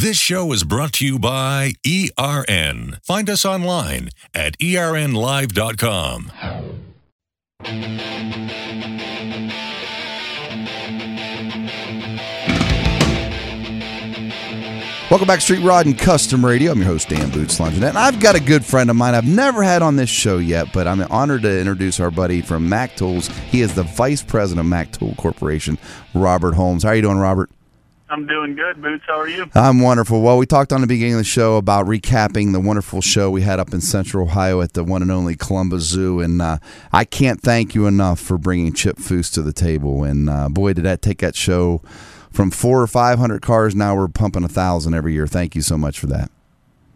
This show is brought to you by ERN. Find us online at ernlive.com. Welcome back, Street Rod and Custom Radio. I'm your host, Dan Boots. And I've got a good friend of mine I've never had on this show yet, but I'm honored to introduce our buddy from Mac Tools. He is the Vice President of Mac Tool Corporation, Robert Holmes. How are you doing, Robert? I'm doing good, Boots. How are you? I'm wonderful. Well, we talked on the beginning of the show about recapping the wonderful show we had up in Central Ohio at the one and only Columbus Zoo, and uh, I can't thank you enough for bringing Chip Foose to the table. And uh, boy, did that take that show from four or five hundred cars. Now we're pumping a thousand every year. Thank you so much for that.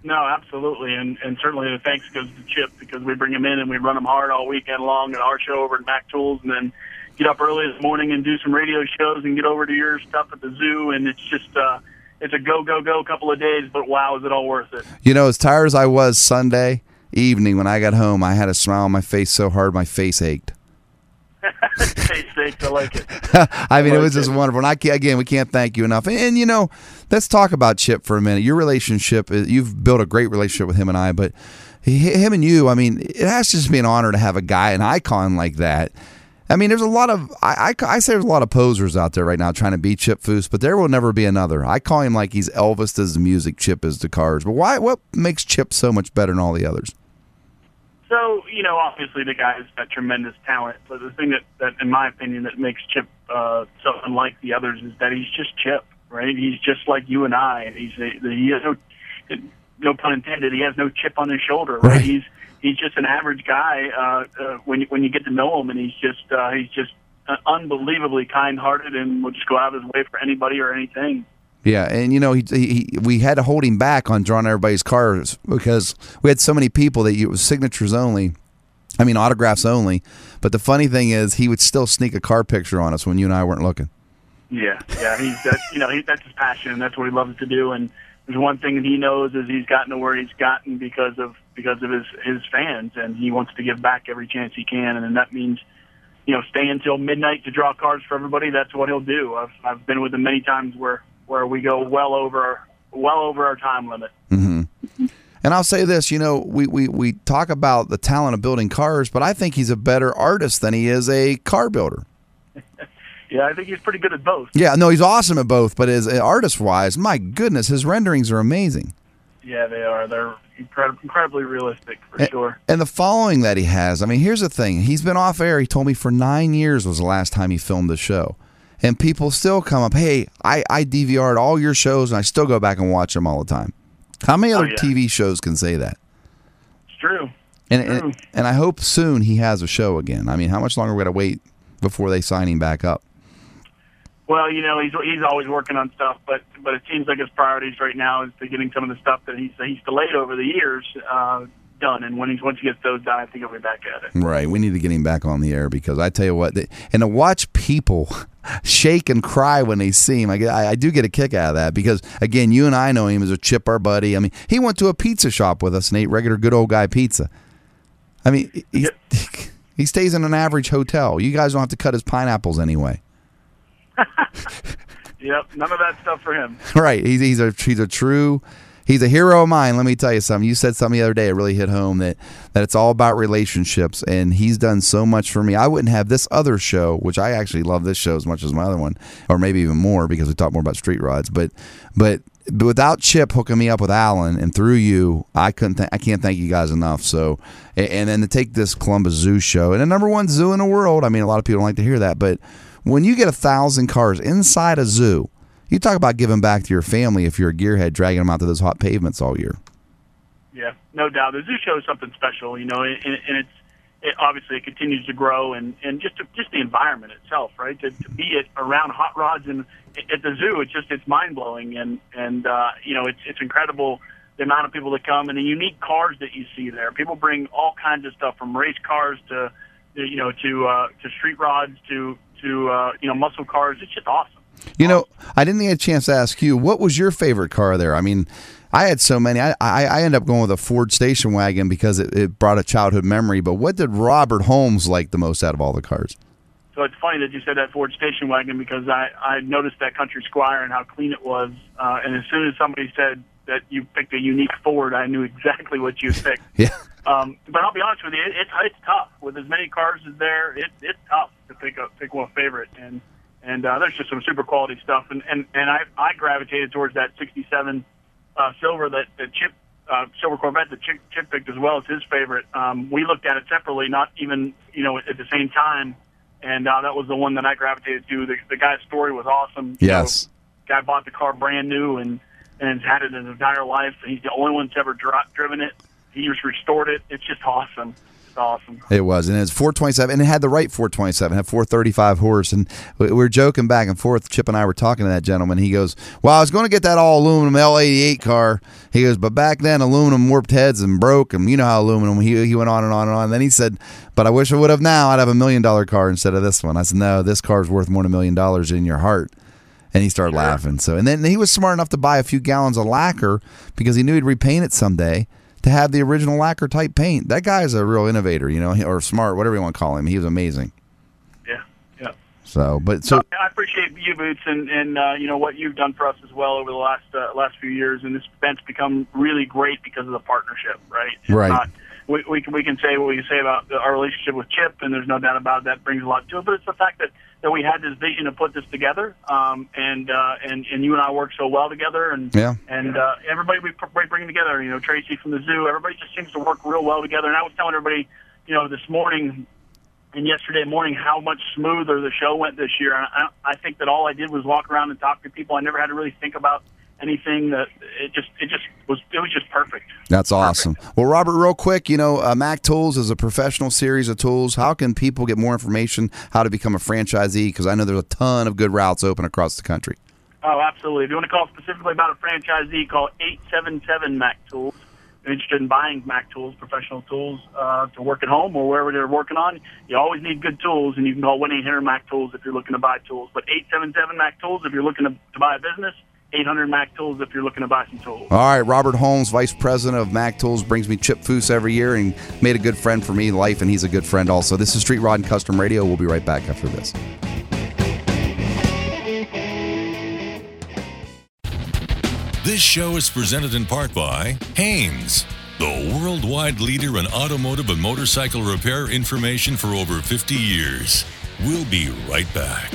No, absolutely, and and certainly the thanks goes to Chip because we bring him in and we run him hard all weekend long at our show over at Mac Tools, and then get up early this morning and do some radio shows and get over to your stuff at the zoo, and it's just uh, it's a go go go couple of days, but wow, is it all worth it? You know, as tired as I was Sunday evening when I got home, I had a smile on my face so hard my face ached. Steaks, I like it. I mean, it like was just it. wonderful. And I can't, again, we can't thank you enough. And, and, you know, let's talk about Chip for a minute. Your relationship, you've built a great relationship with him and I, but him and you, I mean, it has to just be an honor to have a guy, an icon like that. I mean, there's a lot of I, I, I say there's a lot of posers out there right now trying to be Chip Foose, but there will never be another. I call him like he's Elvis does the music, Chip is the cars. But why? What makes Chip so much better than all the others? So you know, obviously the guy's got tremendous talent, but the thing that, that in my opinion, that makes Chip uh, so unlike the others is that he's just Chip, right? He's just like you and I, he's a, he has no no pun intended. He has no chip on his shoulder, right? Right. He's he's just an average guy uh, uh, when you, when you get to know him, and he's just uh, he's just uh, unbelievably kind-hearted and will just go out of his way for anybody or anything. Yeah, and you know, he, he, we had to hold him back on drawing everybody's cars because we had so many people that it was signatures only. I mean, autographs only. But the funny thing is, he would still sneak a car picture on us when you and I weren't looking. Yeah, yeah, he's that you know he, that's his passion and that's what he loves to do. And there's one thing that he knows is he's gotten to where he's gotten because of because of his his fans, and he wants to give back every chance he can. And that means you know stay until midnight to draw cards for everybody. That's what he'll do. I've I've been with him many times where where we go well over well over our time limit. Mm-hmm. And I'll say this, you know, we, we, we talk about the talent of building cars, but I think he's a better artist than he is a car builder. Yeah, I think he's pretty good at both. Yeah, no, he's awesome at both, but as artist wise, my goodness, his renderings are amazing. Yeah, they are. They're incred- incredibly realistic for And- sure. And the following that he has, I mean, here's the thing. He's been off air. He told me for nine years was the last time he filmed the show. And people still come up, hey, I, I DVR'd all your shows and I still go back and watch them all the time. How many oh, other yeah. TV shows can say that? It's true. And, True. and and I hope soon he has a show again. I mean, how much longer are we got to wait before they sign him back up? Well, you know, he's he's always working on stuff, but but it seems like his priorities right now is to getting some of the stuff that he's he's delayed over the years uh, done. And when he's once he gets those done, I think he'll be back at it. Right. We need to get him back on the air because I tell you what, they, and to watch people shake and cry when they see him, I, get- I, I do get a kick out of that because, again, you and I know him as a Chip, our buddy. I mean, he went to a pizza shop with us and ate regular good old guy pizza. I mean, he, he stays in an average hotel. You guys don't have to cut his pineapples anyway. Yep, none of that stuff for him. Right. He's, he's a he's a true he's a hero of mine. Let me tell you something. You said something the other day. It really hit home that that it's all about relationships, and he's done so much for me. I wouldn't have this other show, which I actually love this show as much as my other one, or maybe even more because we talk more about street rods. But but. Without Chip hooking me up with Alan and through you, I couldn't. Th- I can't thank you guys enough. So, and, and then to take this Columbus Zoo show and a number one zoo in the world. I mean, a lot of people don't like to hear that, but when you get a thousand cars inside a zoo, you talk about giving back to your family if you're a gearhead dragging them out to those hot pavements all year. Yeah, no doubt. The zoo show is something special, you know, and, and it's it, obviously it continues to grow, and and just to, just the environment itself, right? To, to be it around hot rods and at the zoo, it's just it's mind blowing, and and uh, you know it's it's incredible the amount of people that come and the unique cars that you see there. People bring all kinds of stuff from race cars to you know to uh, to street rods to to uh, you know muscle cars. It's just awesome. You know, I didn't get a chance to ask you what was your favorite car there. I mean, I had so many. I I, I ended up going with a Ford station wagon because it, it brought a childhood memory. But what did Robert Holmes like the most out of all the cars? so it's funny that you said that Ford station wagon because I I noticed that Country Squire and how clean it was, uh, and as soon as somebody said that you picked a unique Ford, I knew exactly what you picked. Yeah. Um, but I'll be honest with you, it, it's it's tough with as many cars as there. It, it's tough to pick up pick one favorite, and and uh, there's just some super quality stuff. And and and I I gravitated towards that '67 uh, silver that that Chip uh, silver Corvette that Chip, Chip picked as well as his favorite. Um, we looked at it separately, not even you know at the same time, and uh, that was the one that I gravitated to. The, the guy's story was awesome. Yes. know, guy bought the car brand new and and had it his entire life. He's the only one that's ever dri- driven it. He just restored it. It's just awesome. It's awesome. It was, and it's 427, and it had the right 427, had 435 horse, and we we were joking back and forth. Chip and I were talking to that gentleman. He goes, "Well, I was going to get that all aluminum L88 car." He goes, "But back then, aluminum warped heads and broke, and you know how aluminum." He he went on and on and on. And then he said, "But I wish I would have now. I'd have a million dollar car instead of this one." I said, "No, this car's worth more than a million dollars in your heart." And he started laughing. So, and then he was smart enough to buy a few gallons of lacquer because he knew he'd repaint it someday to have the original lacquer type paint. That guy's a real innovator, you know, or smart, whatever you want to call him. He was amazing. Yeah, yeah. So, but so I appreciate you, Boots, and and uh, you know what you've done for us as well over the last uh, last few years. And this event's become really great because of the partnership, right? It's Right. Not, we, we can we can say what we can say about our relationship with Chip, and there's no doubt about it, that brings a lot to it. But it's the fact that that we had this vision to put this together, um, and uh, and and you and I worked so well together, and Yeah. and uh, everybody we we bring together. You know, Tracy from the zoo, everybody just seems to work real well together. And I was telling everybody, you know, this morning and yesterday morning how much smoother the show went this year. And I, I think that all I did was walk around and talk to people. I never had to really think about anything. That it just it just was it was just perfect. that's awesome. Well, Robert, real quick, you know, uh, Mac Tools is a professional series of tools. How can people get more information how to become a franchisee? Because I know there's a ton of good routes open across the country. Oh, absolutely. If you want to call specifically about a franchisee, call 877 Mac Tools. If you're interested in buying Mac Tools, professional tools uh, to work at home or wherever they're working on, you always need good tools, and you can call 1 800 Mac Tools if you're looking to buy tools. But 877 Mac Tools if you're looking to, to buy a business, 800 Mac Tools if you're looking to buy some tools. All right, Robert Holmes, Vice President of Mac Tools, brings me Chip Foose every year and made a good friend for me in life, and he's a good friend also. This is Street Rod and Custom Radio. We'll be right back after this. This show is presented in part by Haynes, the worldwide leader in automotive and motorcycle repair information for over 50 years. We'll be right back.